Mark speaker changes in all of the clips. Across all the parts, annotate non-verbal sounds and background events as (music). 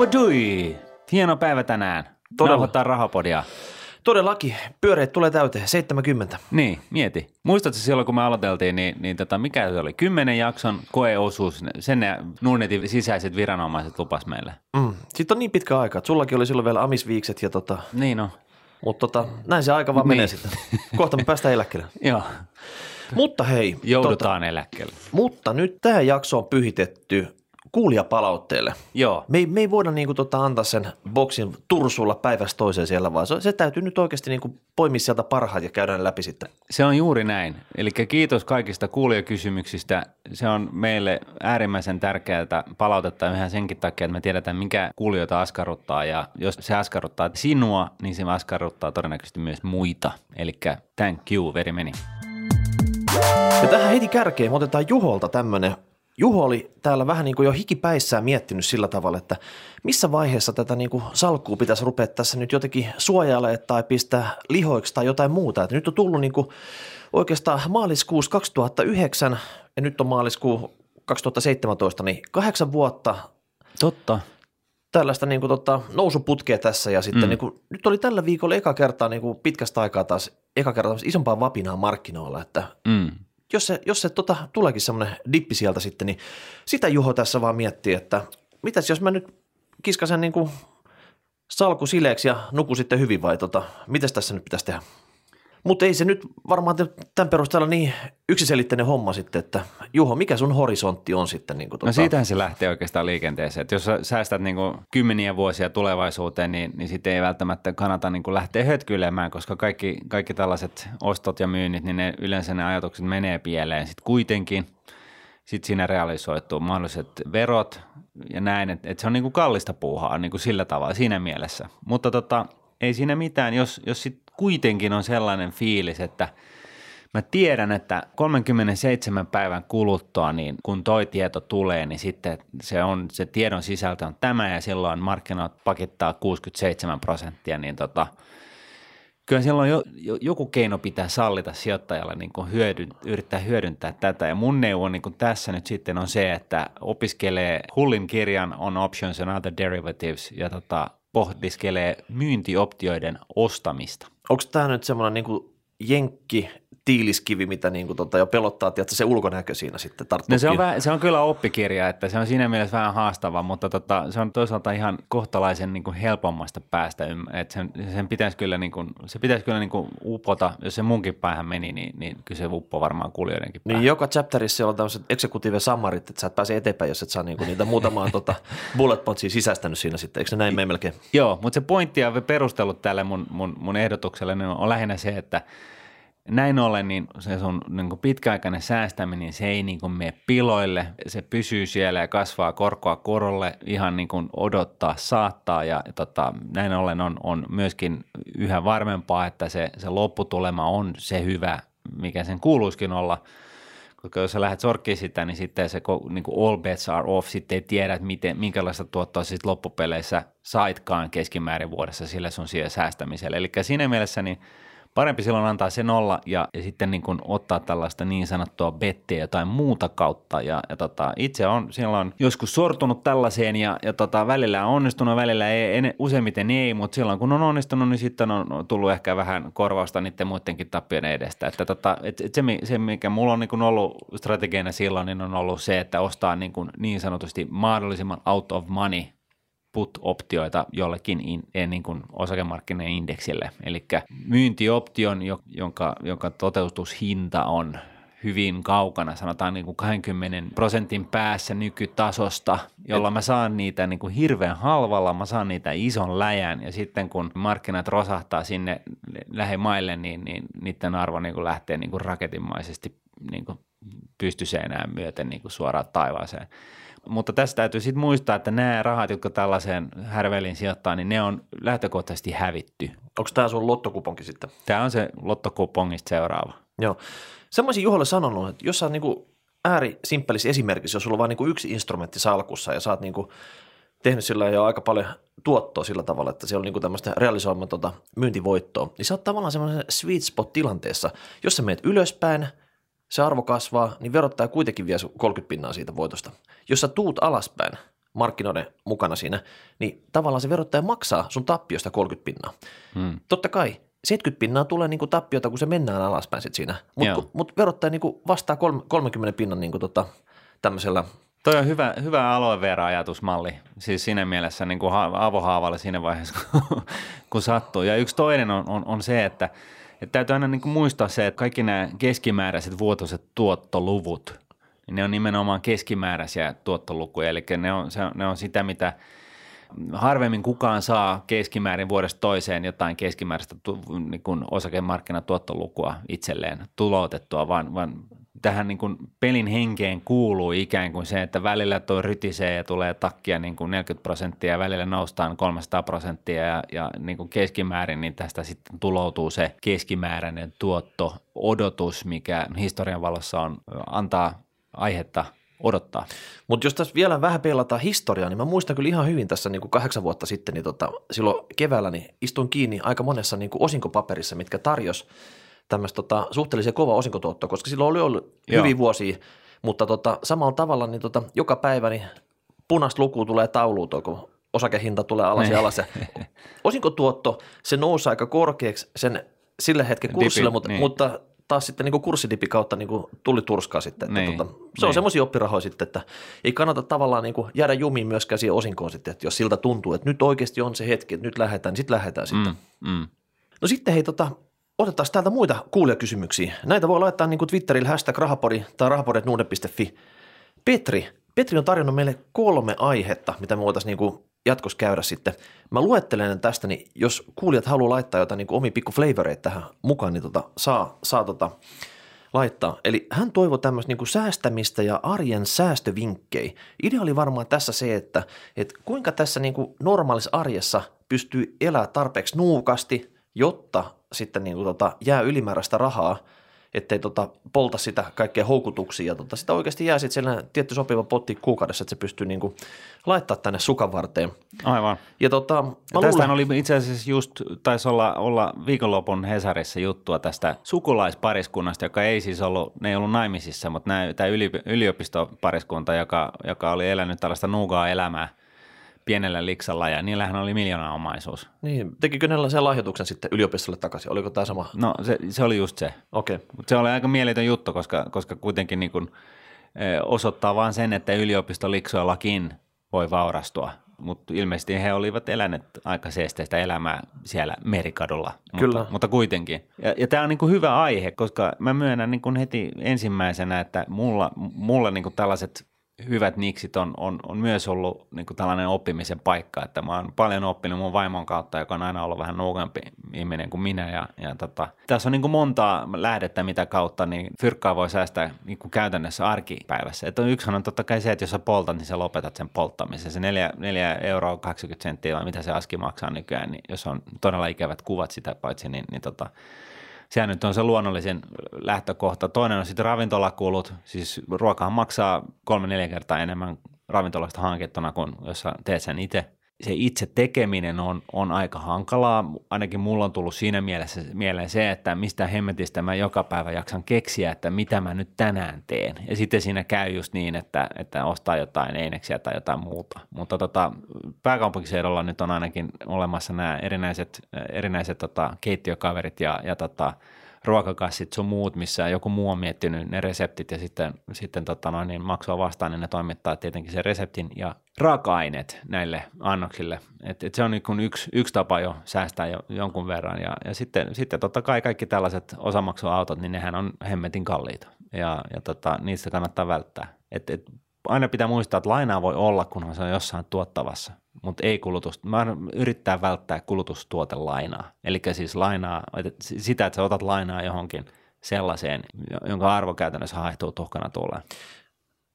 Speaker 1: Jubadui! Hieno päivä tänään.
Speaker 2: Todella.
Speaker 1: Nauhoittaa rahapodia.
Speaker 2: Todellakin, pyöreät tulee täyteen, 70.
Speaker 1: Niin, mieti. Muistatko silloin, kun me aloiteltiin, niin, niin tota, mikä se oli? Kymmenen jakson koeosuus, sen ne Nordnetin sisäiset viranomaiset lupas meille.
Speaker 2: Mm. Sitten on niin pitkä aika, että sullakin oli silloin vielä amisviikset, ja tota,
Speaker 1: Niin on.
Speaker 2: mutta tota, näin se aika vaan menee
Speaker 1: Niin.
Speaker 2: sitten. Kohta me päästään eläkkeelle. (laughs)
Speaker 1: Joo,
Speaker 2: Mutta hei, tota,
Speaker 1: joudutaan eläkkeelle.
Speaker 2: mutta nyt tämä jakso on pyhitetty kuulijapalautteelle.
Speaker 1: Joo,
Speaker 2: Me ei, me ei voida niinku tota antaa sen boksin tursulla päivästä toiseen siellä, vaan se, se täytyy nyt oikeasti niinku poimia sieltä parhaat ja käydä ne läpi sitten.
Speaker 1: se on juuri näin. Eli kiitos kaikista kuulijakysymyksistä. Se on meille äärimmäisen tärkeää palautetta ihan senkin takia, että me tiedetään, mikä kuulijoita askarruttaa. Ja jos se askarruttaa sinua, niin se askarruttaa todennäköisesti myös muita. Eli thank you very many.
Speaker 2: Ja tähän heti kärkeen me otetaan Juholta tämmöinen. Juho oli täällä vähän niin kuin jo hikipäissään miettinyt sillä tavalla, että missä vaiheessa tätä niin kuin salkkua pitäisi rupea tässä nyt jotenkin suojailemaan tai pistää lihoiksi tai jotain muuta. Että nyt on tullut niin kuin oikeastaan maaliskuussa 2009 ja nyt on maaliskuu 2017, niin kahdeksan vuotta
Speaker 1: Totta.
Speaker 2: tällaista niin kuin, tota, nousuputkea tässä ja sitten
Speaker 1: Mm.
Speaker 2: niin kuin, nyt oli tällä viikolla eka kertaa niin kuin pitkästä aikaa taas eka kertaa isompaa vapinaa markkinoilla, että
Speaker 1: Mm.
Speaker 2: Jos se, jos se tota, tuleekin semmoinen dippi sieltä sitten, niin sitä Juho tässä vaan miettii, että mitäs jos mä nyt kiskasen niin kuin salku sileeksi ja nuku sitten hyvin vai tota, mitäs tässä nyt pitäisi tehdä? Mutta ei se nyt varmaan tämän perusteella niin yksiselitteinen homma sitten, että Juho, mikä sun horisontti on sitten? Niin kuin,
Speaker 1: No siitähän se lähtee oikeastaan liikenteeseen. Että jos sä säästät niin kuin kymmeniä vuosia tulevaisuuteen, niin, niin sitten ei välttämättä kannata niin kuin lähteä hötkyilemään, koska kaikki, kaikki tällaiset ostot ja myynnit, niin ne, yleensä ne ajatukset menee pieleen. Sitten kuitenkin sitten siinä realisoituu mahdolliset verot ja näin, että, että se on niin kuin kallista puuhaa niin kuin sillä tavalla siinä mielessä. Mutta tota, ei siinä mitään, jos, jos sitten kuitenkin on sellainen fiilis, että – Mä tiedän, että 37 päivän kuluttua, niin kun toi tieto tulee, niin sitten se, on, se tiedon sisältö on tämä ja silloin markkinat pakittaa 67 prosenttia, niin tota, kyllä silloin jo, jo, joku keino pitää sallita sijoittajalle niin kuin hyödyn, yrittää hyödyntää tätä. Ja mun neuvo niin kuin tässä nyt sitten on se, että opiskelee Hullin kirjan On Options and Other Derivatives ja tota, pohdiskelee myyntioptioiden ostamista.
Speaker 2: Onko tämä nyt semmoinen niin jenkki tiiliskivi, mitä niin kuin tota jo pelottaa, että se ulkonäkö siinä sitten tarttuu
Speaker 1: No se on, vähän, se on kyllä oppikirja, että se on siinä mielessä vähän haastava, mutta tota, se on toisaalta ihan kohtalaisen niin kuin helpommasta päästä. Että sen, sen pitäisi kyllä, niin kuin, se pitäisi kyllä niin kuin upota, jos se munkin päähän meni, niin, niin kyllä se uppo varmaan kuulijoidenkin päähän.
Speaker 2: Niin joka chapterissa on tämmöiset executive summarit, että sä et pääse eteenpäin, jos et saa niinku niitä muutamaa (laughs) tota bullet pointsia sisäistänyt siinä sitten. Eikö se näin mene melkein?
Speaker 1: Joo, mutta se pointti ja perustelut tälle mun, mun, mun ehdotukselle niin on lähinnä se, että näin ollen niin se sun niin kuin pitkäaikainen säästäminen, se ei niin kuin mene piloille, se pysyy siellä ja kasvaa korkoa korolle ihan niin kuin odottaa saattaa. Ja, tota, näin ollen on, on myöskin yhä varmempaa, että se, se lopputulema on se hyvä, mikä sen kuuluisikin olla, koska jos sä lähdet sorkkiin sitä, niin sitten se niin kuin all bets are off, sitten ei tiedä, että miten, minkälaista tuottoa sitten loppupeleissä saitkaan keskimäärin vuodessa sille sun siihen säästämiselle. Eli siinä mielessä niin parempi silloin antaa se nolla ja, ja sitten niin kuin ottaa tällaista niin sanottua bettiä jotain muuta kautta. Ja, ja tota, itse on silloin joskus sortunut tällaiseen ja, ja tota, välillä on onnistunut, välillä ei, en, useimmiten ei, mutta silloin kun on onnistunut, niin sitten on tullut ehkä vähän korvausta niiden muidenkin tappioiden edestä. Että tota, et, et se, se, mikä mulla on niin kuin ollut strategiana silloin, niin on ollut se, että ostaa niin, kuin niin sanotusti mahdollisimman out of money put-optioita jollekin in, eh, niin kuin osakemarkkinoiden indeksille. Eli myyntioption, jo- jonka, jonka toteutushinta on hyvin kaukana, sanotaan niin kuin 20 prosentin päässä nykytasosta, jolla mä saan niitä niin kuin hirveän halvalla, mä saan niitä ison läjän ja sitten kun markkinat rosahtaa sinne lähemaille, niin, niin niiden arvo niin kuin lähtee niin kuin raketinmaisesti niin kuin pystyseinään myöten niin kuin suoraan taivaaseen. Mutta tästä täytyy sitten muistaa, että nämä rahat, jotka tällaiseen härveliin sijoittaa, niin ne on lähtökohtaisesti hävitty.
Speaker 2: Onko tämä sun lottokuponki sitten?
Speaker 1: Tämä on se lottokupongista seuraava.
Speaker 2: Joo. Semmoisin Juholle sanonut, että jos sä oot niinku äärisimppelissä esimerkiksi, jos sulla on vain niinku yksi instrumentti salkussa ja sä oot niinku tehnyt sillä jo aika paljon tuottoa sillä tavalla, että siellä on niinku tämmöistä realisoimatonta myyntivoittoa, niin sä oot tavallaan semmoisen sweet spot tilanteessa, jos sä menet ylöspäin, se arvo kasvaa, niin verottaja kuitenkin vie sun 30 pinnaa siitä voitosta. Jos sä tuut alaspäin, markkinoiden mukana siinä, niin tavallaan se verottaja maksaa sun tappiosta 30 pinnaa.
Speaker 1: Mm.
Speaker 2: Totta kai 70 pinnaa tulee niin kuin tappiota, kun se mennään alaspäin sit siinä, mutta mut verottaja niin kuin vastaa kolme- 30 pinnan niin kuin tota, tämmöisellä
Speaker 1: Toi on hyvä, hyvä aloe ajatusmalli siis siinä mielessä niin kuin ha- avohaavalle siinä vaiheessa, kun, (laughs) kun sattuu. Ja yksi toinen on, on, on se, että, että täytyy aina niin kuin muistaa se, että kaikki nämä keskimääräiset vuotuiset tuottoluvut, niin ne on nimenomaan keskimääräisiä tuottolukuja, eli ne on, se, ne on sitä, mitä harvemmin kukaan saa keskimäärin vuodesta toiseen jotain keskimääräistä niin osakemarkkinatuottolukua itselleen tuloutettua, vaan, vaan tähän niin kuin pelin henkeen kuuluu ikään kuin se, että välillä tuo rytisee ja tulee takkia niin kuin 40 prosenttia ja välillä noustaan 300 prosenttia ja, ja niin kuin keskimäärin, niin tästä sitten tuloutuu se keskimääräinen tuotto odotus, mikä historian valossa on, antaa aihetta odottaa.
Speaker 2: Mutta jos tässä vielä vähän peilataan historiaa, niin mä muistan kyllä ihan hyvin tässä niin kuin kahdeksan vuotta sitten, niin tota, silloin keväällä niin istuin kiinni aika monessa niin kuin osinkopaperissa, mitkä tarjos tämmöistä tota, suhteellisen kova osinkotuottoa, koska silloin oli ollut
Speaker 1: Joo.
Speaker 2: hyviä vuosia, mutta tota, samalla tavalla niin tota, joka päivä niin punaista lukua tulee tauluun, toi, kun osakehinta tulee alas ja
Speaker 1: Niin.
Speaker 2: alas. Ja (laughs) osinkotuotto, se nousi aika korkeaksi sen sille hetken kurssille,
Speaker 1: Dipi,
Speaker 2: mutta,
Speaker 1: niin.
Speaker 2: mutta taas sitten niin kuin kurssidipi kautta niin kuin tuli turskaa sitten. Että
Speaker 1: Niin,
Speaker 2: tota, se on
Speaker 1: niin.
Speaker 2: semmoisia oppirahoja sitten, että ei kannata tavallaan niin kuin jäädä jumiin myöskään siihen osinkoon sitten, että jos siltä tuntuu, että nyt oikeasti on se hetki, että nyt lähdetään, niin sitten lähdetään sitten.
Speaker 1: Mm, mm.
Speaker 2: No sitten hei, tota, otetaan täältä muita kuulijakysymyksiä. Näitä voi laittaa niin Twitterillä hashtag rahapori tai rahapori.nuude.fi. Petri, Petri on tarjonnut meille kolme aihetta, mitä me voitaisiin niin jatkossa käydä sitten. Mä luettelen tästä, niin jos kuulijat haluaa laittaa jotain niin kuin omia pikku flavoreita tähän mukaan, niin tota, saa, saa tota, laittaa. Eli hän toivoi tämmöistä niin säästämistä ja arjen säästövinkkejä. Idea oli varmaan tässä se, että, että kuinka tässä niin kuin normaalissa arjessa pystyy elämään tarpeeksi nuukasti, jotta sitten niin kuin tota, jää ylimääräistä rahaa, ettei tota, polta sitä kaikkea houkutuksia ja tota, sitä oikeasti jää sitten sellainen tietty sopiva potti kuukaudessa, että se pystyy niin kuin laittaa tänne sukan varteen.
Speaker 1: Aivan.
Speaker 2: Ja tota,
Speaker 1: Ja Tästähän
Speaker 2: luulen,
Speaker 1: oli itse asiassa just, taisi olla, olla viikonlopun Hesarissa juttua tästä sukulaispariskunnasta, joka ei siis ollut, ne ei ollut naimisissa, mutta nämä, tämä yli, yliopistopariskunta, joka, joka oli elänyt tällaista nuugaa elämää pienellä liksalla ja niillähän oli miljoona omaisuus.
Speaker 2: niin, tekikö ne sen lahjoituksen sitten yliopistolle takaisin? Oliko tämä sama?
Speaker 1: No se, se oli just se.
Speaker 2: Okei. Okay.
Speaker 1: Mutta se oli aika mieletön juttu, koska, koska kuitenkin niin kuin, eh, osoittaa vain sen, että yliopistoliksoillakin voi vaurastua. Mutta ilmeisesti he olivat eläneet aika seesteistä elämää siellä merikadulla.
Speaker 2: Kyllä.
Speaker 1: Mutta, mutta kuitenkin. Ja, ja tämä on niin kuin hyvä aihe, koska mä myönnän niin kuin heti ensimmäisenä, että mulla, mulla niin kuin tällaiset hyvät niksit on, on, on myös ollut niin kuin tällainen oppimisen paikka, että mä oon paljon oppinut mun vaimon kautta, joka on aina ollut vähän nuukempi ihminen kuin minä ja, ja tota, tässä on niin kuin montaa lähdettä, mitä kautta niin fyrkkaa voi säästää niin kuin käytännössä arkipäivässä. Että yksihän on totta kai se, että jos sä poltat, niin sä lopetat sen polttamisen. Se 4, 4 euroa 20 senttiä vai mitä se aski maksaa nykyään, niin jos on todella ikävät kuvat sitä paitsi, niin, niin tota, Sehän nyt on se luonnollisen lähtökohta. Toinen on sitten ravintolakulut. Siis ruokahan maksaa kolme-neljä kertaa enemmän ravintolasta hankittuna kuin jos sä teet sen itse. Se itse tekeminen on, on aika hankalaa. Ainakin mulla on tullut siinä mielessä, mieleen se, että mistä hemmetistä mä joka päivä jaksan keksiä, että mitä mä nyt tänään teen. Ja sitten siinä käy just niin, että, että ostaa jotain eineksiä tai jotain muuta. Mutta tota, pääkaupunkiseudulla nyt on ainakin olemassa nämä erinäiset, erinäiset tota, keittiökaverit ja, ja tota, ruokakassit sun muut, missä joku muu on miettinyt ne reseptit ja sitten, sitten tota noin, niin maksua vastaan, niin ne toimittaa tietenkin sen reseptin ja raaka-aineet näille annoksille. Et, et se on niin yksi, yksi tapa jo säästää jo, jonkun verran ja, ja sitten, sitten totta kai kaikki tällaiset osamaksuautot, niin nehän on hemmetin kalliita ja, ja tota, niistä kannattaa välttää. Et, et, aina pitää muistaa, että lainaa voi olla, kunhan se on jossain tuottavassa, mutta ei kulutus. Mä yrittää välttää kulutustuotelainaa. Eli siis lainaa, että sitä, että sä otat lainaa johonkin sellaiseen, jonka arvo käytännössä haehtuu tuhkana tulee.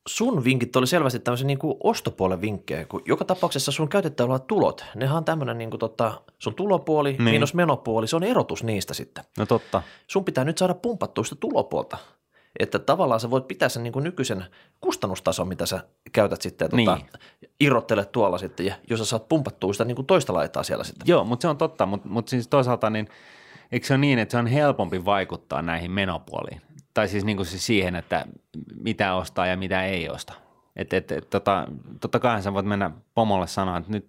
Speaker 2: Sun vinkit oli selvästi tämmöisen niin kuin ostopuolen vinkkejä, kun joka tapauksessa sun käytettävä olevat tulot, nehän on tämmöinen niin kuin tota, sun tulopuoli. Niin. miinus menopuoli, se on erotus niistä sitten.
Speaker 1: No totta.
Speaker 2: Sun pitää nyt saada pumpattua sitä tulopuolta, että tavallaan sä voit pitää sen niin kuin nykyisen kustannustason, mitä sä käytät sitten, tota,
Speaker 1: Niin.
Speaker 2: irrottelet tuolla sitten, ja jos sä saat pumpattua sitä niin kuin toista laitaa siellä sitten.
Speaker 1: Joo, mutta se on totta, mutta, mutta siis toisaalta niin eikö se ole niin, että se on helpompi vaikuttaa näihin menopuoliin? Tai siis, niin kuin siis siihen, että mitä ostaa ja mitä ei osta. Että et, et, tota, totta kai sä voit mennä pomolle sanoa, että nyt,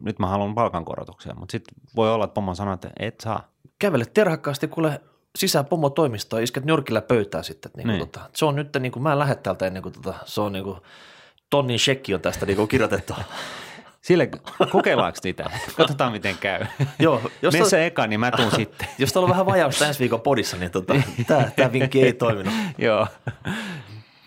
Speaker 1: nyt mä haluan palkankorotuksia, mutta sitten voi olla, että pomo sanoo, että et saa.
Speaker 2: Kävele terhakkaasti, kuule sisään pomo toimistoon, isket nyrkillä pöytää sitten. Niin
Speaker 1: Niin.
Speaker 2: tota, se on nyt, niin kuin, mä en lähde täältä ennen kuin tota, se on niin kuin, tonnin shekki on tästä niin kuin kirjoitettu. (laughs)
Speaker 1: Sille kokeillaanko niitä? Katsotaan miten käy.
Speaker 2: Joo, jos
Speaker 1: Mene se eka, niin mä tuun sitten. (laughs)
Speaker 2: Jos tuolla on vähän vajausta ensi viikon podissa, niin tota, tämä, tämä vinkki ei toiminut. (laughs)
Speaker 1: Joo,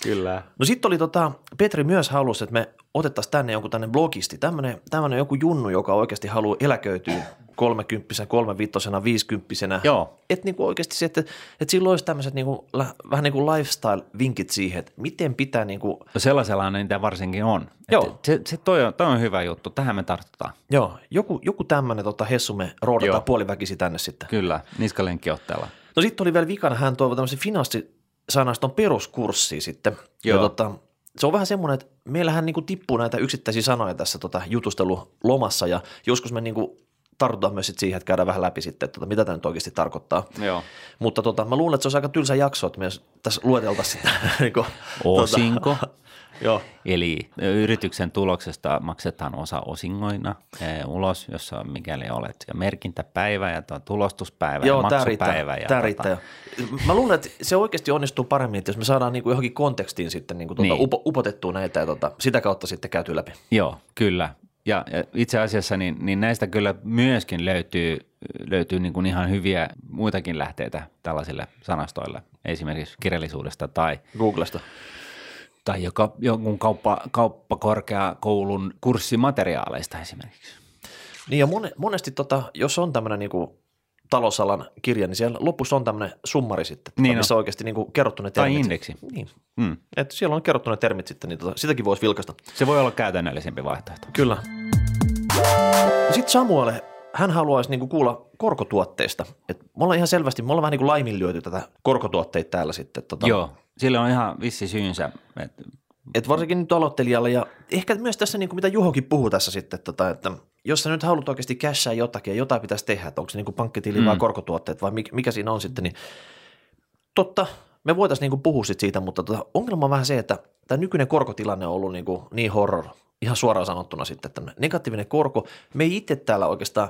Speaker 1: kyllä.
Speaker 2: No sitten oli tota, Petri myös halusi, että me otettaisiin tänne jonkun tänne blogisti, tämmöinen joku junnu, joka oikeasti haluaa eläköityä kolmekymppisenä, kolmevitosena, viisikymppisenä.
Speaker 1: Joo. Että
Speaker 2: niinku oikeasti se, että, että sillä olisi tämmöiset niinku, lä- vähän niin kuin lifestyle-vinkit siihen, että miten pitää niinku,
Speaker 1: No sellaisellahan niitä varsinkin on.
Speaker 2: Joo.
Speaker 1: Että Se, se toi, on, toi on hyvä juttu, tähän me tartutaan.
Speaker 2: joo, joku, joku tämmöinen tota, hessu me roodataan puoliväkisi tänne sitten.
Speaker 1: Kyllä, niskalenkkiotteella.
Speaker 2: No sitten oli vielä vikana, hän toivoi tämmöisen finanssisanaston peruskurssia sitten.
Speaker 1: Joo.
Speaker 2: Ja tota, se on vähän semmoinen, että meillähän niinku tippuu näitä yksittäisiä sanoja tässä tota jutustelulomassa ja joskus me niinku tartutaan myös sit siihen, että käydään vähän läpi sitten, että tota, mitä tämä nyt oikeasti tarkoittaa.
Speaker 1: Joo.
Speaker 2: Mutta tota, mä luulen, että se olisi aika tylsä jakso, että me tässä lueteltaisiin sitä. (laughs) niinku,
Speaker 1: Osinko. (laughs)
Speaker 2: joo,
Speaker 1: Eli yrityksen tuloksesta maksetaan osa osingoina eh, ulos, jossa mikäli olet ja merkintäpäivä ja tuo tulostuspäivä
Speaker 2: Joo,
Speaker 1: ja
Speaker 2: tämä
Speaker 1: maksupäivä.
Speaker 2: riittää.
Speaker 1: ja
Speaker 2: Tämä
Speaker 1: tota-
Speaker 2: riittää. Mä luulen, että se oikeasti onnistuu paremmin, että jos me saadaan niinku johonkin kontekstiin sitten niinku tuota
Speaker 1: Niin.
Speaker 2: upo, upotettua näitä ja tota, sitä kautta sitten käyty läpi.
Speaker 1: Joo, kyllä. Ja ja itse asiassa niin, niin näistä kyllä myöskin löytyy, löytyy niin kuin ihan hyviä muitakin lähteitä tällaisille sanastoille, esimerkiksi kirjallisuudesta tai,
Speaker 2: Googlesta.
Speaker 1: tai joka, jonkun kauppa, kauppakorkeakoulun kurssimateriaaleista esimerkiksi.
Speaker 2: Niin ja mone, monesti tota, jos on tämmöinen niinku talousalan kirja, niin siellä lopussa on tämmöinen summari sitten,
Speaker 1: Niin
Speaker 2: missä on oikeasti niinku kerrottu ne
Speaker 1: Tai
Speaker 2: termit.
Speaker 1: indeksi.
Speaker 2: Niin,
Speaker 1: Mm.
Speaker 2: että siellä on kerrottu ne termit sitten, niin tota, sitäkin voisi vilkaista.
Speaker 1: Se voi olla käytännöllisempi vaihtoehto.
Speaker 2: Kyllä. Sitten Samuel, hän haluaisi niinku kuulla korkotuotteista. Et me ollaan ihan selvästi, me ollaan vähän niinku laiminlyöty tätä korkotuotteita täällä sitten. Tota,
Speaker 1: Joo, sillä on ihan vissi syynsä. että
Speaker 2: Et varsinkin nyt aloittelijalle ja ehkä myös tässä, niin kuin mitä Juhokin puhuu tässä sitten, tota, että jos sä nyt haluat oikeasti cashaa jotakin ja jotain pitäisi tehdä, että onko se niin kuin pankkitili mm. vai korkotuotteet vai mikä, siinä on sitten, niin totta, me voitaisiin niin kuin puhua sit siitä, mutta tota, ongelma on vähän se, että tämä nykyinen korkotilanne on ollut niin, kuin niin horror, ihan suoraan sanottuna sitten, että negatiivinen korko, me ei itse täällä oikeastaan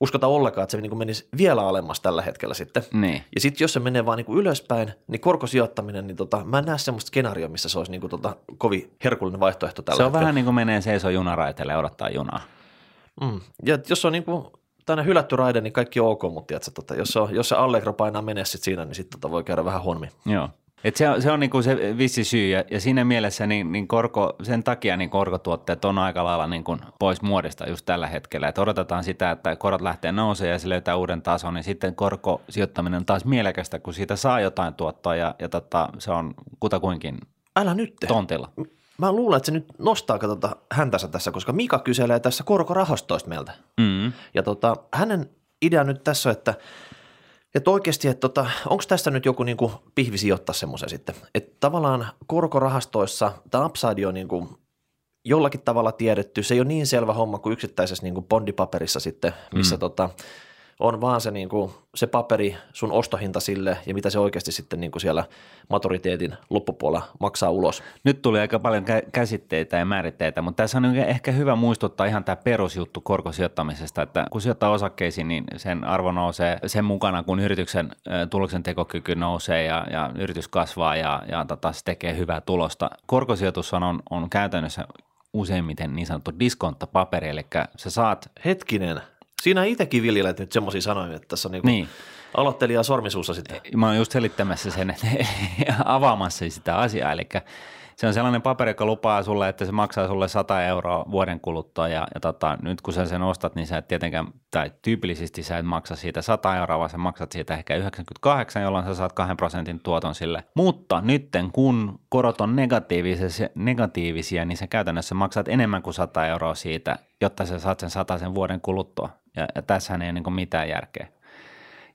Speaker 2: uskota ollenkaan, että se niin kuin menisi vielä alemmas tällä hetkellä sitten.
Speaker 1: Niin.
Speaker 2: Ja sitten jos se menee vaan niinku ylöspäin, niin korkosijoittaminen, niin tota, mä en näe semmoista skenaarioa, missä se olisi niinku tota, kovin herkullinen vaihtoehto tällä
Speaker 1: Se on
Speaker 2: hetkellä.
Speaker 1: vähän niin kuin menee seisoo junaraiteelle ja odottaa junaa.
Speaker 2: Mm. Ja jos on niinku tänne hylätty raide, niin kaikki on ok, mutta tiedätkö, tota, jos, se on, jos se Allegro painaa menee sit siinä, niin sitten tota voi käydä vähän huonommin.
Speaker 1: Joo. Et se on, se on niinku se vissi syy ja, ja siinä mielessä niin, niin korko, sen takia niin korkotuotteet on aika lailla niin kuin pois muodista just tällä hetkellä. Et odotetaan sitä, että korot lähtee nousemaan ja se löytää uuden tason, niin sitten korkosijoittaminen on taas mielekästä, kun siitä saa jotain tuottoa ja, ja tota, se on kutakuinkin
Speaker 2: Älä nyt.
Speaker 1: tontilla.
Speaker 2: Mä luulen, että se nyt nostaa katsota häntänsä tässä, koska Mika kyselee tässä korkorahastoista meiltä.
Speaker 1: Mm.
Speaker 2: Ja tota, hänen idea nyt tässä on, että, että oikeasti, että tota, onko tässä nyt joku niin kuin pihvi sijoittaa semmoisen sitten. Että tavallaan korkorahastoissa tämä upside on niin kuin jollakin tavalla tiedetty. Se ei ole niin selvä homma kuin yksittäisessä niin kuin bondipaperissa sitten, missä mm. tota, on vaan se, niin kuin, se paperi, sun ostohinta sille ja mitä se oikeasti sitten niin kuin siellä maturiteetin loppupuolella maksaa ulos.
Speaker 1: Nyt tuli aika paljon kä- käsitteitä ja määritteitä, mutta tässä on ehkä hyvä muistuttaa ihan tämä perusjuttu korkosijoittamisesta, että kun sijoittaa osakkeisiin, niin sen arvo nousee sen mukana, kun yrityksen tuloksen tekokyky nousee ja, ja yritys kasvaa ja, ja tota, se tekee hyvää tulosta. Korkosijoitus on, on, on käytännössä useimmiten niin sanottu diskonttapaperi, eli sä saat
Speaker 2: Hetkinen, siinä itsekin viljelet nyt semmoisia sanoja, että tässä on niin kuin
Speaker 1: Niin.
Speaker 2: aloittelija sormisuussa sitten.
Speaker 1: Mä oon just selittämässä sen, (laughs) avaamassa sitä asiaa, eli se on sellainen paperi, joka lupaa sulle, että se maksaa sulle 100 euroa vuoden kuluttua ja, ja tota, nyt kun sä sen ostat, niin sä et tietenkään, tai tyypillisesti sä et maksa siitä 100 euroa, vaan sä maksat siitä ehkä 98, jolloin sä saat 2 prosentin tuoton sille. Mutta nytten kun korot on negatiivisia, negatiivisia, niin sä käytännössä maksat enemmän kuin 100 euroa siitä, jotta sä saat sen 100 sen vuoden kuluttua. Ja, ja tässähän ei ole niin mitään järkeä.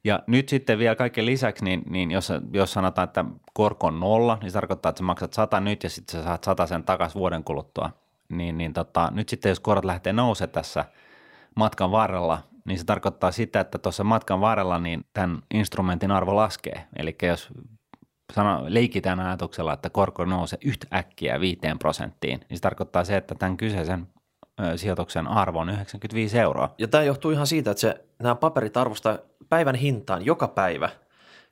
Speaker 1: Ja nyt sitten vielä kaiken lisäksi, niin, niin jos, jos sanotaan, että korko on nolla, niin se tarkoittaa, että sä maksat 100 nyt ja sitten sä saat 100 sen takaisin vuoden kuluttua. Niin, niin tota, nyt sitten jos korot lähtee nouse tässä matkan varrella, niin se tarkoittaa sitä, että tuossa matkan varrella niin tämän instrumentin arvo laskee. Eli jos sano, leikitään ajatuksella, että korko nousee yhtäkkiä 5 prosenttiin, niin se tarkoittaa se, että tämän kyseisen sijoituksen arvo on 95 euroa.
Speaker 2: Ja tämä johtuu ihan siitä, että se, nämä paperit arvostaa päivän hintaan joka päivä.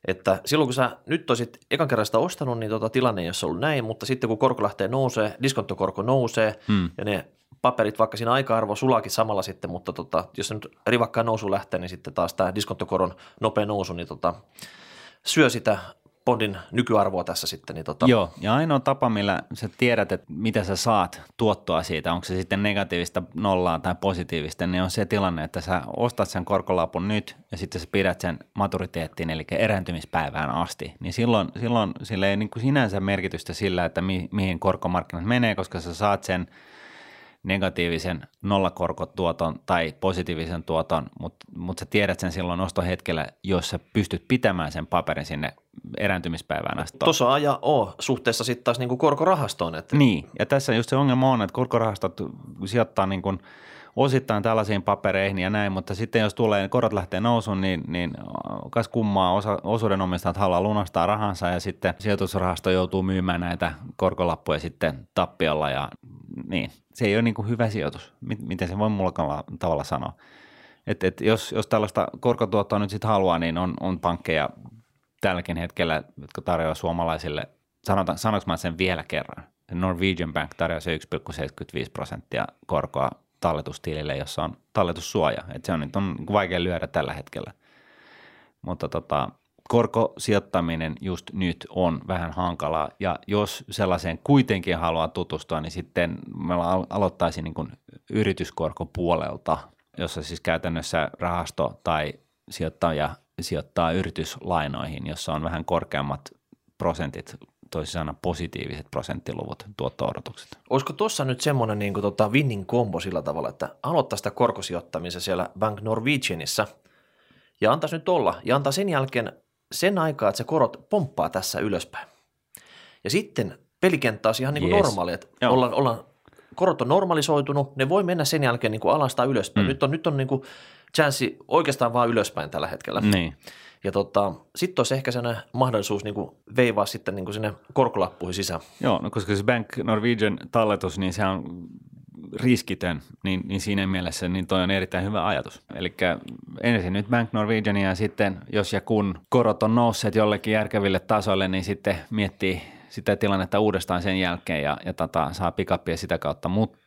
Speaker 2: Että silloin kun sä nyt olisit ekan kerran sitä ostanut, niin tota tilanne ei ole ollut näin, mutta sitten kun korko lähtee nousee, diskonttokorko nousee
Speaker 1: Hmm.
Speaker 2: ja ne paperit, vaikka siinä aika-arvo sulaakin samalla sitten, mutta tota, jos se nyt rivakkaan nousu lähtee, niin sitten taas tämä diskonttokoron nopea nousu, niin tota, syö sitä bondin nykyarvoa tässä sitten. Niin tota,
Speaker 1: Joo, ja ainoa tapa, millä sä tiedät, että mitä sä saat tuottoa siitä, onko se sitten negatiivista nollaa tai positiivista, niin on se tilanne, että sä ostat sen korkolapun nyt ja sitten sä pidät sen maturiteettiin, eli erääntymispäivään asti, niin silloin, silloin sillä ei niin kuin sinänsä merkitystä sillä, että mi, mihin korkomarkkinat menee, koska sä saat sen negatiivisen nollakorkotuoton tai positiivisen tuoton, mutta mut sä tiedät sen silloin ostohetkellä, jos sä pystyt pitämään sen paperin sinne erääntymispäivään asti.
Speaker 2: Tuossa on ja O suhteessa sitten taas niin kuin korkorahastoon. Että
Speaker 1: Niin, ja tässä just se ongelma on, että korkorahastot sijoittaa niin kuin osittain tällaisiin papereihin ja näin, mutta sitten jos tulee, korot lähtee nousuun, niin, niin kas kummaa osa, osuudenomistajat haluaa lunastaa rahansa ja sitten sijoitusrahasto joutuu myymään näitä korkolappuja sitten tappiolla ja niin, se ei ole niin kuin hyvä sijoitus, Mit- miten se voi mulla tavalla sanoa. Et, et jos, jos tällaista korkotuottoa nyt sitten haluaa, niin on, on pankkeja tälläkin hetkellä, jotka tarjoaa suomalaisille, sanotaan, sanoinko mä sen vielä kerran, Norwegian Bank tarjoaa se 1,75 prosenttia korkoa talletustilille, jossa on talletussuoja. Et se on nyt on vaikea lyödä tällä hetkellä. Mutta tota, korkosijoittaminen just nyt on vähän hankalaa, ja jos sellaiseen kuitenkin haluaa tutustua, niin sitten alo- aloittaisin niin kuin yrityskorkopuolelta, jossa siis käytännössä rahasto tai sijoittaja sijoittaa yrityslainoihin, jossa on vähän korkeammat prosentit, toisin sanoen positiiviset prosenttiluvut, tuotto-odotukset.
Speaker 2: Olisiko tuossa nyt semmoinen niin kuin tota winning combo sillä tavalla, että aloittaa sitä korkosijoittamista siellä Bank Norwegianissa ja antaisi nyt olla ja antaa sen jälkeen sen aikaa, että se korot pomppaa tässä ylöspäin. Ja sitten pelikenttä on ihan niin kuin
Speaker 1: Jees.
Speaker 2: normaali, että
Speaker 1: Joo.
Speaker 2: ollaan, ollaan, korot on normalisoitunut, ne voi mennä sen jälkeen niin kuin alas tai ylöspäin.
Speaker 1: Mm.
Speaker 2: Nyt on, nyt on niin kuin chanssi oikeastaan vaan ylöspäin tällä hetkellä.
Speaker 1: Niin,
Speaker 2: Ja tota, sitten olisi ehkä sellainen mahdollisuus niin kuin veivaa sitten niin kuin sinne korkolappuihin sisään.
Speaker 1: Joo, no koska se Bank Norwegian talletus, niin se on riskitön, niin, niin siinä mielessä niin toi on erittäin hyvä ajatus. Eli ensin nyt Bank Norwegiania ja sitten, jos ja kun korot on nousseet jollekin järkeville tasoille, niin sitten miettii sitä tilannetta uudestaan sen jälkeen ja, ja tota, saa pikappia sitä kautta, mutta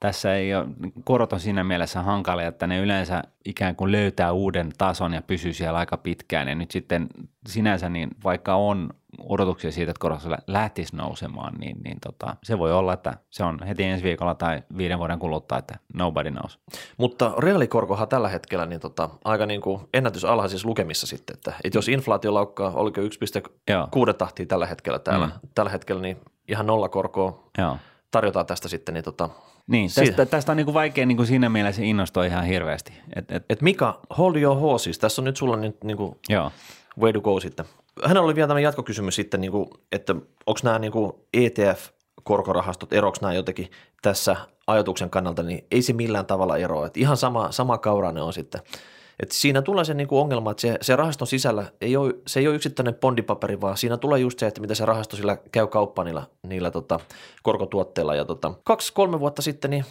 Speaker 1: tässä ei ole, korot on siinä mielessä hankalia, että ne yleensä ikään kuin löytää uuden tason ja pysyy siellä aika pitkään ja nyt sitten sinänsä niin vaikka on odotuksia siitä, että korot lähtisi nousemaan, niin, niin tota, se voi olla, että se on heti ensi viikolla tai viiden vuoden kuluttua, että nobody knows.
Speaker 2: Mutta reaalikorkohan tällä hetkellä niin tota, aika niin kuin ennätysalhaisissa lukemissa sitten, että, että jos inflaatio laukkaa, oliko 1,6 tahtia tällä hetkellä täällä,
Speaker 1: mm.
Speaker 2: tällä hetkellä, niin ihan nollakorkoa
Speaker 1: Joo.
Speaker 2: Tarjotaan tästä sitten, niin tota,
Speaker 1: Niin,
Speaker 2: Siitä.
Speaker 1: tästä, tästä on niin kuin vaikea niin kuin siinä mielessä innostua ihan hirveästi. Et, et,
Speaker 2: et Mika, hold your horses, tässä on nyt sulla nyt niin kuin
Speaker 1: joo.
Speaker 2: way to go sitten. Hänellä oli vielä tämä jatkokysymys sitten, niin kuin, että onko nämä niin kuin ETF-korkorahastot, eroksi nämä jotenkin tässä ajatuksen kannalta, niin ei se millään tavalla eroa. Että ihan sama, sama kaura ne on sitten. Et siinä tulee se niinku ongelma, että se, se rahaston sisällä ei ole, se ei ole yksittäinen bondipaperi, vaan siinä tulee just se, että mitä se rahasto sillä käy kauppaan niillä, niillä tota, korkotuotteilla. Ja tota, kaksi-kolme vuotta sitten niin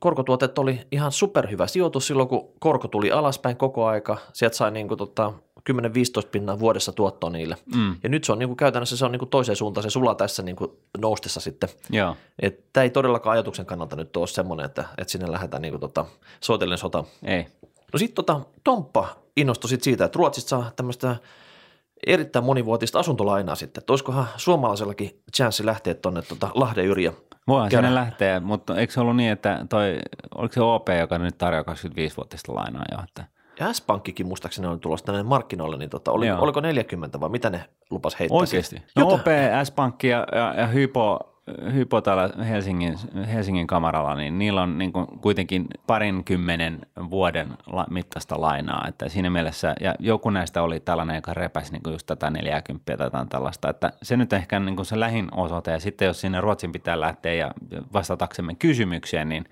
Speaker 2: korkotuotet oli ihan superhyvä sijoitus silloin, kun korko tuli alaspäin koko aika. Sieltä sai niinku tota 10-15 pinnaa vuodessa tuottoa niille.
Speaker 1: Mm,
Speaker 2: Ja nyt se on niinku käytännössä se on niinku toiseen suuntaan, se sulaa tässä niinku noustessa sitten. Tämä ei todellakaan ajatuksen kannalta nyt ole semmoinen, että, että sinne lähdetään niinku tota, soitellen sota.
Speaker 1: Ei.
Speaker 2: No sitten tota, Tomppa innostui sit siitä, että Ruotsista saa tämmöistä erittäin monivuotista asuntolainaa sitten. Että olisikohan suomalaisellakin chanssi lähteä tuonne tota Lahden Yrjö.
Speaker 1: Voihan sinne lähteä, mutta eikö se ollut niin, että toi, oliko se OP, joka nyt tarjoaa 25-vuotista lainaa jo, että
Speaker 2: Ja S-Pankkikin muistaakseni oli tulossa tänne markkinoille, niin tota, oli,
Speaker 1: Joo.
Speaker 2: oliko 40 vai mitä ne lupas heittää?
Speaker 1: Oikeasti. No OP, S-Pankki ja, ja, ja Hypo, Hypo täällä Helsingin, Helsingin kamaralla, niin niillä on niin kuitenkin parin kymmenen vuoden mittaista lainaa. Että siinä mielessä, ja joku näistä oli tällainen, joka repäsi niin just tätä 40 tai tällaista. Että se nyt ehkä niin kuin se lähin osoite. Ja sitten jos sinne Ruotsin pitää lähteä ja vastataksemme kysymykseen, niin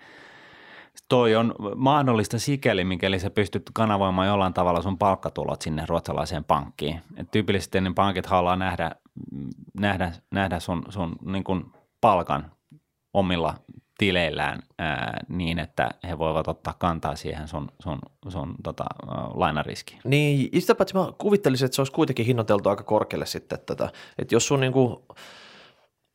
Speaker 1: toi on mahdollista sikäli, mikäli sä pystyt kanavoimaan jollain tavalla sun palkkatulot sinne ruotsalaiseen pankkiin. Et tyypillisesti niin pankit haluaa nähdä nähdä, nähdä sun, sun niin palkan omilla tileillään ää, niin, että he voivat ottaa kantaa siihen sun, sun, sun tota, lainariskiin.
Speaker 2: Niin, sitä paitsi mä kuvittelisin, että se olisi kuitenkin hinnoiteltu aika korkealle sitten, että, että jos sun niin kuin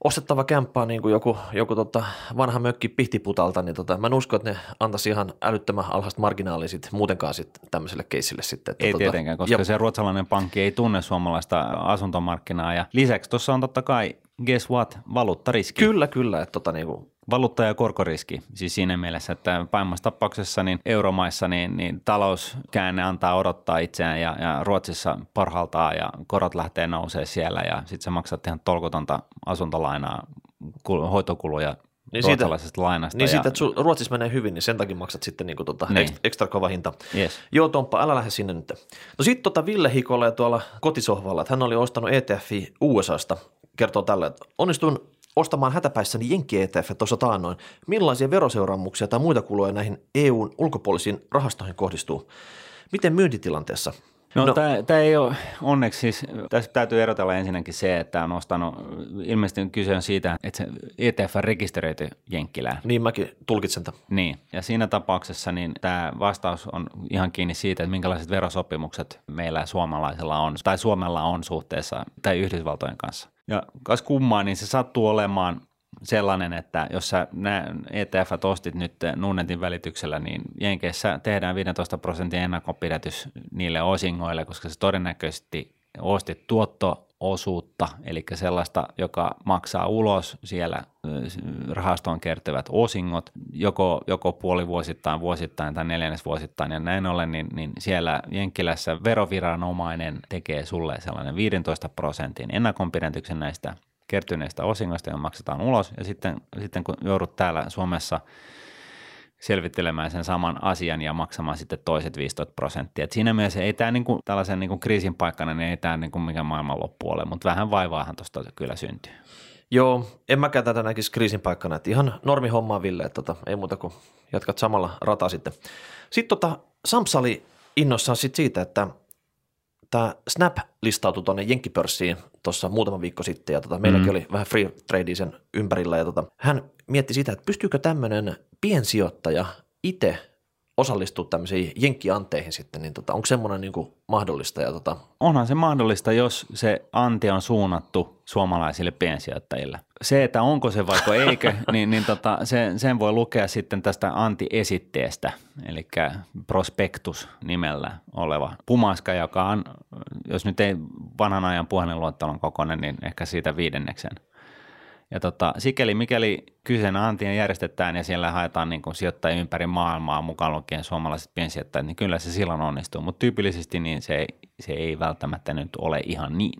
Speaker 2: ostettava kämppä on niin kuin joku, joku tota vanha mökki pihtiputalta, niin tota, mä en usko, että ne antaisi ihan älyttömän alhaista marginaalia sit muutenkaan sit tämmöiselle keisille sitten. Että
Speaker 1: ei
Speaker 2: tota,
Speaker 1: tietenkään, koska ja... se ruotsalainen pankki ei tunne suomalaista asuntomarkkinaa ja lisäksi tuossa on totta kai guess what, valuuttariski.
Speaker 2: Kyllä, kyllä. Että tota, niin kuin...
Speaker 1: Valuutta- ja korkoriski, siis siinä mielessä, että pahimmassa tapauksessa niin euromaissa niin, niin talouskäänne antaa odottaa itseään ja, ja Ruotsissa parhaltaa ja korot lähtee nousee siellä ja sitten sä maksat ihan tolkotonta asuntolainaa, hoitokuluja niin siitä, lainasta.
Speaker 2: Niin ja... siitä, että Ruotsissa menee hyvin, niin sen takia maksat sitten niin kuin tota niin. ekstra, kova hinta.
Speaker 1: Yes.
Speaker 2: Joo, Tomppa, älä lähde sinne nyt. No sitten tota Ville Hikolle tuolla kotisohvalla, että hän oli ostanut ETFi USAsta kertoo tällä, että onnistuin ostamaan hätäpäissäni Jenkki ETF tuossa taannoin. Millaisia veroseuraamuksia tai muita kuluja näihin EUn ulkopuolisiin rahastoihin kohdistuu? Miten myyntitilanteessa?
Speaker 1: No, no tämä ei ole, onneksi siis, tässä täytyy erotella ensinnäkin se, että on ostanut, ilmeisesti kyse on siitä, että se ETF on rekisteröity Jenkkilään.
Speaker 2: Niin mäkin tulkitsen tämän.
Speaker 1: Niin, ja siinä tapauksessa niin tämä vastaus on ihan kiinni siitä, että minkälaiset verosopimukset meillä suomalaisilla on, tai Suomella on suhteessa, tai Yhdysvaltojen kanssa. Ja kas kummaa, niin se sattuu olemaan sellainen, että jos sä ETF ostit nyt Nunnetin välityksellä, niin Jenkeissä tehdään 15 prosentin ennakkopidätys niille osingoille, koska se todennäköisesti ostit tuotto-osuutta, eli sellaista, joka maksaa ulos siellä rahastoon kertyvät osingot, joko, joko puolivuosittain, vuosittain tai neljännesvuosittain ja näin ollen, niin, niin siellä Jenkkilässä veroviranomainen tekee sulle sellainen 15 prosentin ennakonpidätyksen näistä kertyneistä osingoista, jotka maksetaan ulos, ja sitten, sitten kun joudut täällä Suomessa selvittelemään sen saman asian ja maksamaan sitten toiset 15 prosenttia. Et siinä mielessä ei tämä niinku, tällaisen niinku kriisin paikkana, niin ei tämä niinku mikään maailmanloppu ole, mutta vähän vaivaahan tuosta kyllä syntyy.
Speaker 2: Joo, en mäkään tätä näkisi kriisin paikkana, että ihan normi hommaa Ville, että tota, ei muuta kuin jatkat samalla rata sitten. Sitten tota, Samsa oli innoissaan sit siitä, että tämä Snap listautui tuonne Jenkkipörssiin tuossa muutama viikko sitten ja tota, meilläkin mm. oli vähän free trade sen ympärillä ja tota, hän mietti sitä, että pystyykö tämmöinen piensijoittaja itse osallistua tämmöisiin jenkkianteihin sitten, niin tota, onko semmoinen niin mahdollista? Ja tota...
Speaker 1: Onhan se mahdollista, jos se anti on suunnattu suomalaisille piensijoittajille. Se, että onko se vaikka eikö, (laughs) niin, niin tota, sen, sen voi lukea sitten tästä anti-esitteestä, eli prospektus nimellä oleva pumaska, joka on, jos nyt ei vanhan ajan puhelinluottelon kokoinen, niin ehkä siitä viidenneksen – ja tota, sikäli mikäli kyseinen antia järjestetään ja siellä haetaan niin kuin sijoittajia ympäri maailmaa mukaan lukien suomalaiset piensijoittajat, niin kyllä se silloin onnistuu. Mutta tyypillisesti niin se, se ei välttämättä nyt ole ihan niin.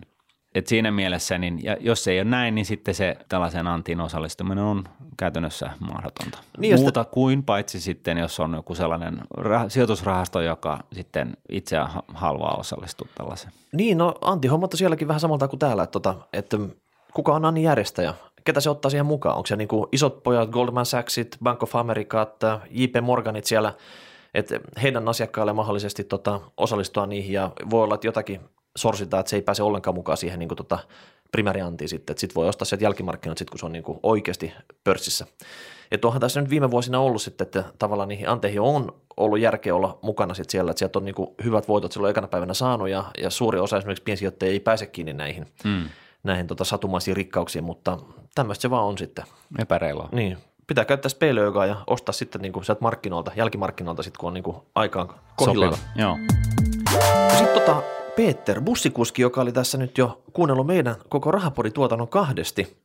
Speaker 1: Et siinä mielessä, niin, ja jos se ei ole näin, niin sitten se tällaisen antiin osallistuminen on käytännössä mahdotonta. Niin, Muuta sitä... kuin paitsi sitten, jos on joku sellainen rah- sijoitusrahasto, joka sitten itse haluaa osallistua tällaiseen.
Speaker 2: Niin, no antihommat on sielläkin vähän samalta kuin täällä, että, tota, että kuka on Annin järjestäjä? Ketä se ottaa siihen mukaan? Onko se niin kuin isot pojat, Goldman Sachsit, Bank of America, JP Morganit siellä, että heidän asiakkaille mahdollisesti tota, osallistua niihin ja voi olla, että jotakin sorsitaan, että se ei pääse ollenkaan mukaan siihen niin kuin tota, primääriantiin sitten, että sitten voi ostaa sieltä jälkimarkkinat sitten, kun se on niin kuin oikeasti pörssissä. Että onhan tässä nyt viime vuosina ollut sitten, että tavallaan niihin anteihin on ollut järkeä olla mukana sitten siellä, että sieltä on niin kuin hyvät voitot silloin ekana päivänä saanut ja, ja suuri osa esimerkiksi piensijoittajia ei pääse kiinni näihin. Hmm näihin tota satumaisiin rikkauksiin, mutta tämmöistä se vaan on sitten.
Speaker 1: Epäreilua.
Speaker 2: Niin. Pitää käyttää speilöögaa ja ostaa sitten niin kuin sieltä markkinoilta, jälkimarkkinoilta sitten, kun on niin kuin aikaan kohdillaan.
Speaker 1: Joo.
Speaker 2: Sitten tota, Peter, bussikuski, joka oli tässä nyt jo kuunnellut meidän koko rahapodituotannon kahdesti.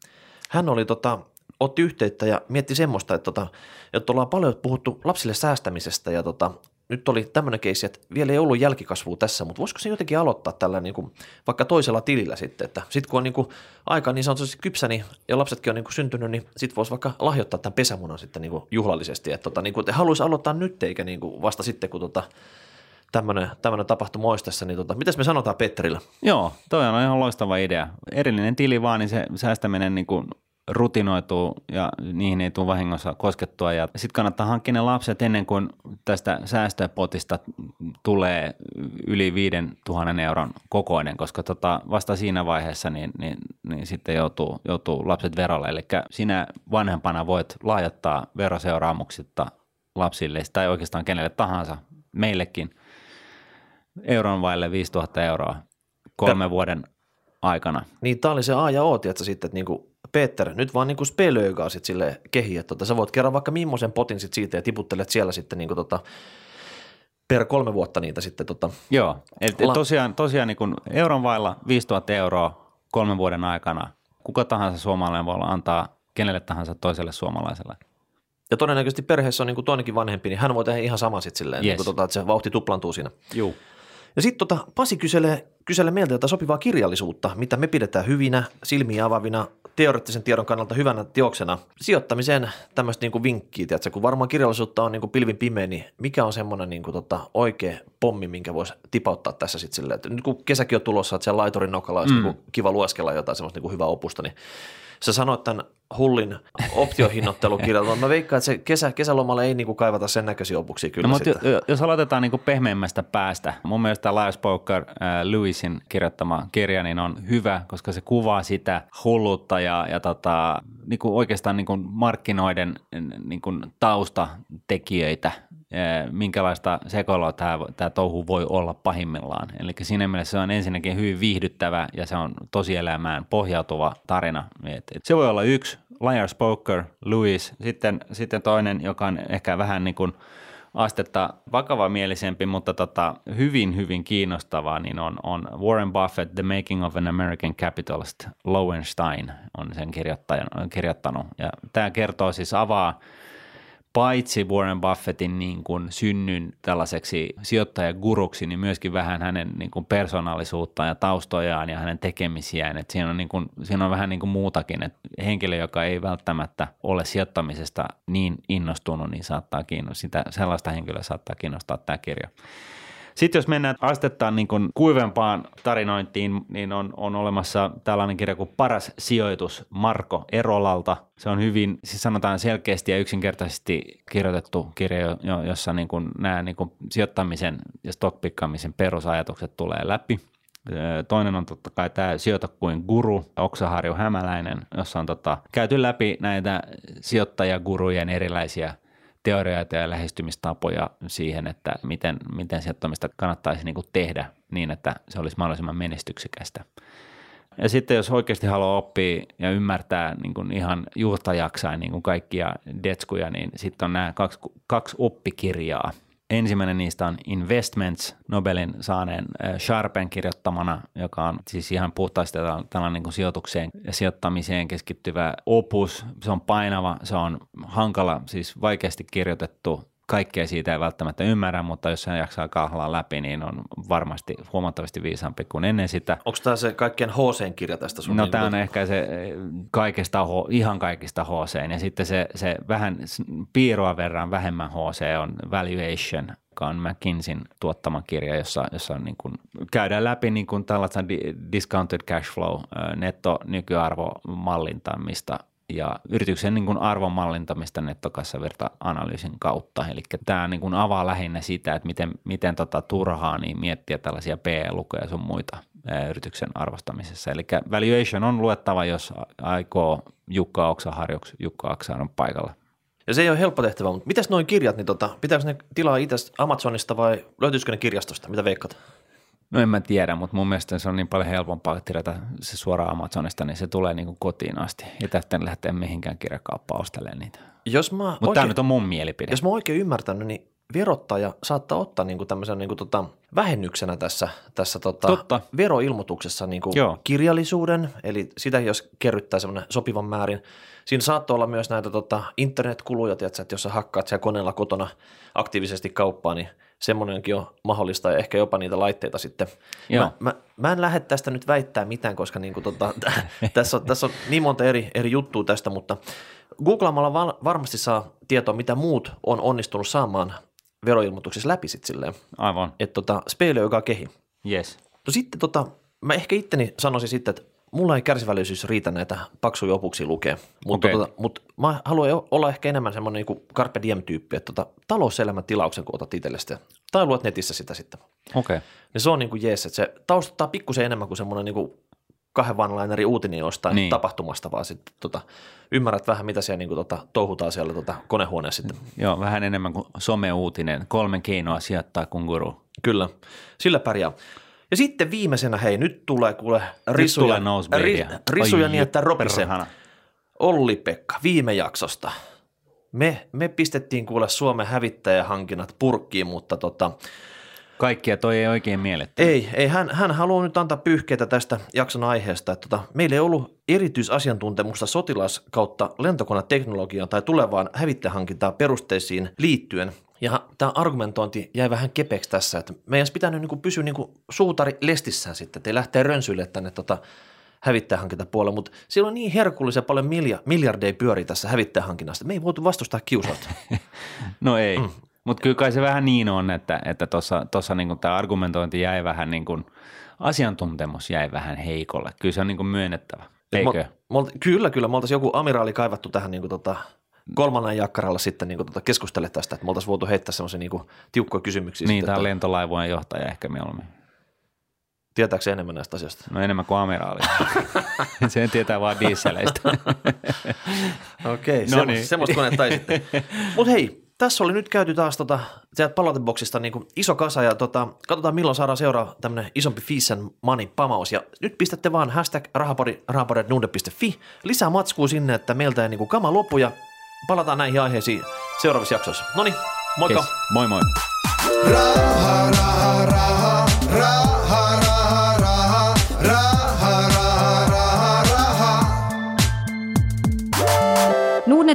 Speaker 2: Hän oli tota, otti yhteyttä ja mietti semmoista, että, tota, että ollaan paljon puhuttu lapsille säästämisestä ja tota, nyt oli tämmöinen keissi, että vielä ei ollut jälkikasvua tässä, mutta voisiko se jotenkin aloittaa tällä niin kuin, vaikka toisella tilillä sitten, että sitten kun on niin kuin, aika niin sanotusti kypsä niin, ja lapsetkin on niin kuin syntynyt, niin sitten voisi vaikka lahjoittaa tämän pesämunan sitten niin kuin juhlallisesti, että tota, niin kuin, että haluaisi aloittaa nyt eikä niin kuin vasta sitten, kun tota, tämmöinen, tämmöinen tapahtuma olisi tässä, niin tota, mitäs me sanotaan Petterillä?
Speaker 1: Joo, toi on ihan loistava idea. Erillinen tili vaan, niin se säästäminen niin kuin rutinoituu ja niihin ei tule vahingossa koskettua. Ja sitten kannattaa hankkia ne lapset ennen kuin tästä säästöpotista tulee yli 5000 euron kokoinen, koska tota, vasta siinä vaiheessa niin, niin, niin sitten joutuu, joutuu lapset verolle. Eli sinä vanhempana voit laajattaa veroseuraamuksitta lapsille tai oikeastaan kenelle tahansa, meillekin, euron vaille 5000 euroa kolmen vuoden aikana.
Speaker 2: Niin, tämä oli se A ja O, että sitten, että niinku, Peter, nyt vaan niinku spelöigaa sitten sille kehi, että tota, sä voit kerran vaikka millaisen potin sit siitä ja tiputtelet siellä sitten niinku tota, per kolme vuotta niitä sitten. Tota,
Speaker 1: Joo, eli La- tosiaan, tosiaan niin euron vailla 5000 euroa kolmen vuoden aikana kuka tahansa suomalainen voi antaa kenelle tahansa toiselle suomalaiselle.
Speaker 2: Ja todennäköisesti perheessä on niin toinenkin vanhempi, niin hän voi tehdä ihan sama sitten silleen, yes. niin kuin tota, että se vauhti tuplantuu siinä.
Speaker 1: Joo.
Speaker 2: Ja sitten tota, Pasi kyselee, kyselee meiltä jotain sopivaa kirjallisuutta, mitä me pidetään hyvinä, silmiä avavina, teoreettisen tiedon kannalta hyvänä teoksena. Sijoittamiseen tämmöistä niinku vinkkiä, tiedätkö, kun varmaan kirjallisuutta on niinku pilvin pimeä, niin mikä on semmoinen niinku tota, oikea pommi, minkä voisi tipauttaa tässä sitten silleen, että nyt kun kesäkin on tulossa, että siellä laiturin nokalla olisi mm. niinku kiva lueskella jotain semmoista niinku hyvää opusta, niin sä sanoit tämän hullin optiohinnoittelukirjalta, mä veikkaan, että se kesä, kesälomalla ei niin kuin kaivata sen näköisiä opuksia kyllä
Speaker 1: no, mutta jos aloitetaan niin kuin pehmeimmästä päästä, mun mielestä Lars Poker äh, Lewisin kirjoittama kirja niin on hyvä, koska se kuvaa sitä hulluutta ja, ja tota, niin kuin oikeastaan niin kuin markkinoiden niin kuin taustatekijöitä minkälaista sekoilua tämä, tämä touhu voi olla pahimmillaan. Eli siinä mielessä se on ensinnäkin hyvin viihdyttävä ja se on tosielämään pohjautuva tarina. Se voi olla yksi, Liar Spoker, Louis, sitten, sitten toinen, joka on ehkä vähän niin kuin astetta vakavamielisempi, mutta tota, hyvin, hyvin kiinnostavaa, niin on, on Warren Buffett, The Making of an American Capitalist, Lowenstein on sen kirjoittanut. Ja tämä kertoo siis avaa paitsi Warren Buffettin niin kuin synnyn tällaiseksi sijoittajaguruksi, niin myöskin vähän hänen niin kuin persoonallisuuttaan ja taustojaan ja hänen tekemisiään. Et siinä, on niin kuin, siinä on vähän niin kuin muutakin, että henkilö, joka ei välttämättä ole sijoittamisesta niin innostunut, niin saattaa kiinnostaa, sitä, sellaista henkilöä saattaa kiinnostaa tämä kirja. Sitten jos mennään astettaan niin kuin kuivempaan tarinointiin, niin on, on olemassa tällainen kirja kuin Paras sijoitus Marko Erolalta. Se on hyvin, siis sanotaan selkeästi ja yksinkertaisesti kirjoitettu kirja, jossa niin kuin nämä niin kuin sijoittamisen ja stockpikkaamisen perusajatukset tulee läpi. Toinen on totta kai tämä Sijoita kuin guru, Oksaharju Hämäläinen, jossa on tota, käyty läpi näitä sijoittajagurujen erilaisia – teorioita ja lähestymistapoja siihen, että miten, miten sijoittamista kannattaisi niin kuin tehdä niin, että se olisi mahdollisimman menestyksekästä. Ja sitten jos oikeasti haluaa oppia ja ymmärtää niin kuin ihan juurta jaksain niin kuin kaikkia detskuja, niin sitten on nämä kaksi, kaksi oppikirjaa – Ensimmäinen niistä on Investments, Nobelin saaneen äh, Sharpen kirjoittamana, joka on siis ihan puhtaasti tällainen niin kuin sijoitukseen ja sijoittamiseen keskittyvä opus. Se on painava, se on hankala, siis vaikeasti kirjoitettu kaikkea siitä ei välttämättä ymmärrä, mutta jos hän jaksaa kahlaa läpi, niin on varmasti huomattavasti viisaampi kuin ennen sitä.
Speaker 2: Onko tämä se kaikkien HC-kirja tästä sun?
Speaker 1: No niin tämä on ehkä se kaikista, ihan kaikista HC, ja sitten se, se vähän piiroa verran vähemmän HC on Valuation, joka on McKinseyn tuottama kirja, jossa, jossa on niin kuin, käydään läpi niin kuin tällaista discounted cash flow, netto nykyarvomallintamista ja yrityksen niin kuin arvonmallintamista nettokassavirta-analyysin kautta. Eli tämä niin kuin avaa lähinnä sitä, että miten, miten tota turhaa niin miettiä tällaisia PE-lukuja sun muita yrityksen arvostamisessa. Eli valuation on luettava, jos aikoo Jukka Oksaharjoksi, Jukka Oksahan on paikalla.
Speaker 2: Ja se ei ole helppo tehtävä, mutta mitäs noin kirjat, niin tota, pitääkö ne tilaa itse Amazonista vai löytyisikö ne kirjastosta? Mitä veikkat?
Speaker 1: No en mä tiedä, mutta mun mielestä se on niin paljon helpompaa tilata se suoraan Amazonista, niin se tulee niin kuin kotiin asti. Ei tästä lähteä mihinkään kirjakauppaan ostelemaan niitä.
Speaker 2: Jos mä
Speaker 1: mutta tämä nyt on mun mielipide.
Speaker 2: Jos mä oikein ymmärtänyt, niin verottaja saattaa ottaa niin kuin tämmöisen niin kuin tota, vähennyksenä tässä, tässä tota, Totta. veroilmoituksessa niin kuin kirjallisuuden, eli sitä jos kerryttää semmoinen sopivan määrin. Siinä saattaa olla myös näitä tota, internetkuluja, tiedätkö, että jos sä hakkaat siellä koneella kotona aktiivisesti kauppaa, niin – semmoinenkin on mahdollista ja ehkä jopa niitä laitteita sitten. Joo. Mä, mä, mä en lähde tästä nyt väittää mitään, koska niin kuin tota, (laughs) tässä, on, tässä on niin monta eri, eri juttua tästä, mutta googlaamalla val, varmasti saa tietoa, mitä muut on onnistunut saamaan veroilmoituksissa läpi sitten silleen.
Speaker 1: Aivan.
Speaker 2: Että tota, speile joka kehi.
Speaker 1: Yes.
Speaker 2: No sitten tota, mä ehkä itteni sanoisin sitten, että mulla ei kärsivällisyys riitä näitä paksuja opuksia lukea, mutta
Speaker 1: Okei.
Speaker 2: tota, mut mä haluan olla ehkä enemmän semmoinen niin Carpe Diem-tyyppi, että tota, talouselämän tilauksen kun otat itsellesi, tai luet netissä sitä sitten.
Speaker 1: Okei. Okay.
Speaker 2: Niin se on niin kuin jees, että se taustottaa pikkusen enemmän kuin semmoinen niin kuin kahden vanlaineri uutinen jostain
Speaker 1: Niin.
Speaker 2: tapahtumasta, vaan sitten tota, ymmärrät vähän, mitä siellä niin kuin, tota, touhutaan siellä tota, konehuoneessa sitten.
Speaker 1: Joo, vähän enemmän kuin someuutinen. Kolme keinoa sijoittaa kunguru.
Speaker 2: Kyllä, sillä pärjää. Ja sitten viimeisenä, hei, nyt tulee kuule risuja,
Speaker 1: tulee nosebleedia.
Speaker 2: risuja
Speaker 1: Ai
Speaker 2: niin, että ropise.
Speaker 1: perhana.
Speaker 2: Olli-Pekka, viime jaksosta. Me, me pistettiin kuule Suomen hävittäjähankinnat purkkiin, mutta tota,
Speaker 1: Kaikkia toi ei oikein mielletty.
Speaker 2: ei, ei hän, hän haluaa nyt antaa pyyhkeitä tästä jakson aiheesta. Että tota, meillä ei ollut erityisasiantuntemusta sotilas kautta lentokoneteknologiaan tai tulevaan hävittäjähankintaan perusteisiin liittyen. Ja tämä argumentointi jäi vähän kepeäksi tässä, että meidän olisi pitänyt niinku pysyä niinku suutari lestissään sitten, ettei lähteä rönsyille tänne tota hävittäjähankintapuolelle, mutta siellä on niin herkullisen paljon milja, miljardeja pyörii tässä hävittäjähankinnasta, me ei voitu vastustaa kiusausta. (laughs)
Speaker 1: No ei, mm. mutta kyllä kai se vähän niin on, että että tuossa tossa niinku tämä argumentointi jäi vähän niin kuin, asiantuntemus jäi vähän heikolle. Kyllä se on niin kuin myönnettävä, eikö?
Speaker 2: Me, me olti, kyllä, kyllä. Me oltaisiin joku amiraali kaivattu tähän niin kuin tota, kolmannen jakkaralla sitten niin kuin tota, keskustele tästä, että me oltaisiin voitu heittää semmoisia niin tiukkoja kysymyksiä.
Speaker 1: Niin,
Speaker 2: sitten,
Speaker 1: tämä
Speaker 2: että,
Speaker 1: lentolaivueen johtaja ehkä mieluummin.
Speaker 2: Tietääkö se enemmän näistä asioista?
Speaker 1: No enemmän kuin amiraali. (laughs) Sen tietää vaan dieseleistä. (laughs)
Speaker 2: Okei,
Speaker 1: No
Speaker 2: no
Speaker 1: niin.
Speaker 2: semmoista konetta ei sitten. Mutta hei, tässä oli nyt käyty taas tota, sieltä palauteboksista niin iso kasa ja tota, katsotaan milloin saadaan seuraava tämmöinen isompi Fees and Money pamaus. Ja nyt pistätte vaan hashtag rahapodi, rahapodi.nuude.fi lisää matskua sinne, että meiltä ei niin kama lopu ja palataan näihin aiheisiin seuraavissa jaksoissa. No niin, moikka!
Speaker 1: Yes. Moi moi.
Speaker 3: Raha, raha, raha, raha, raha,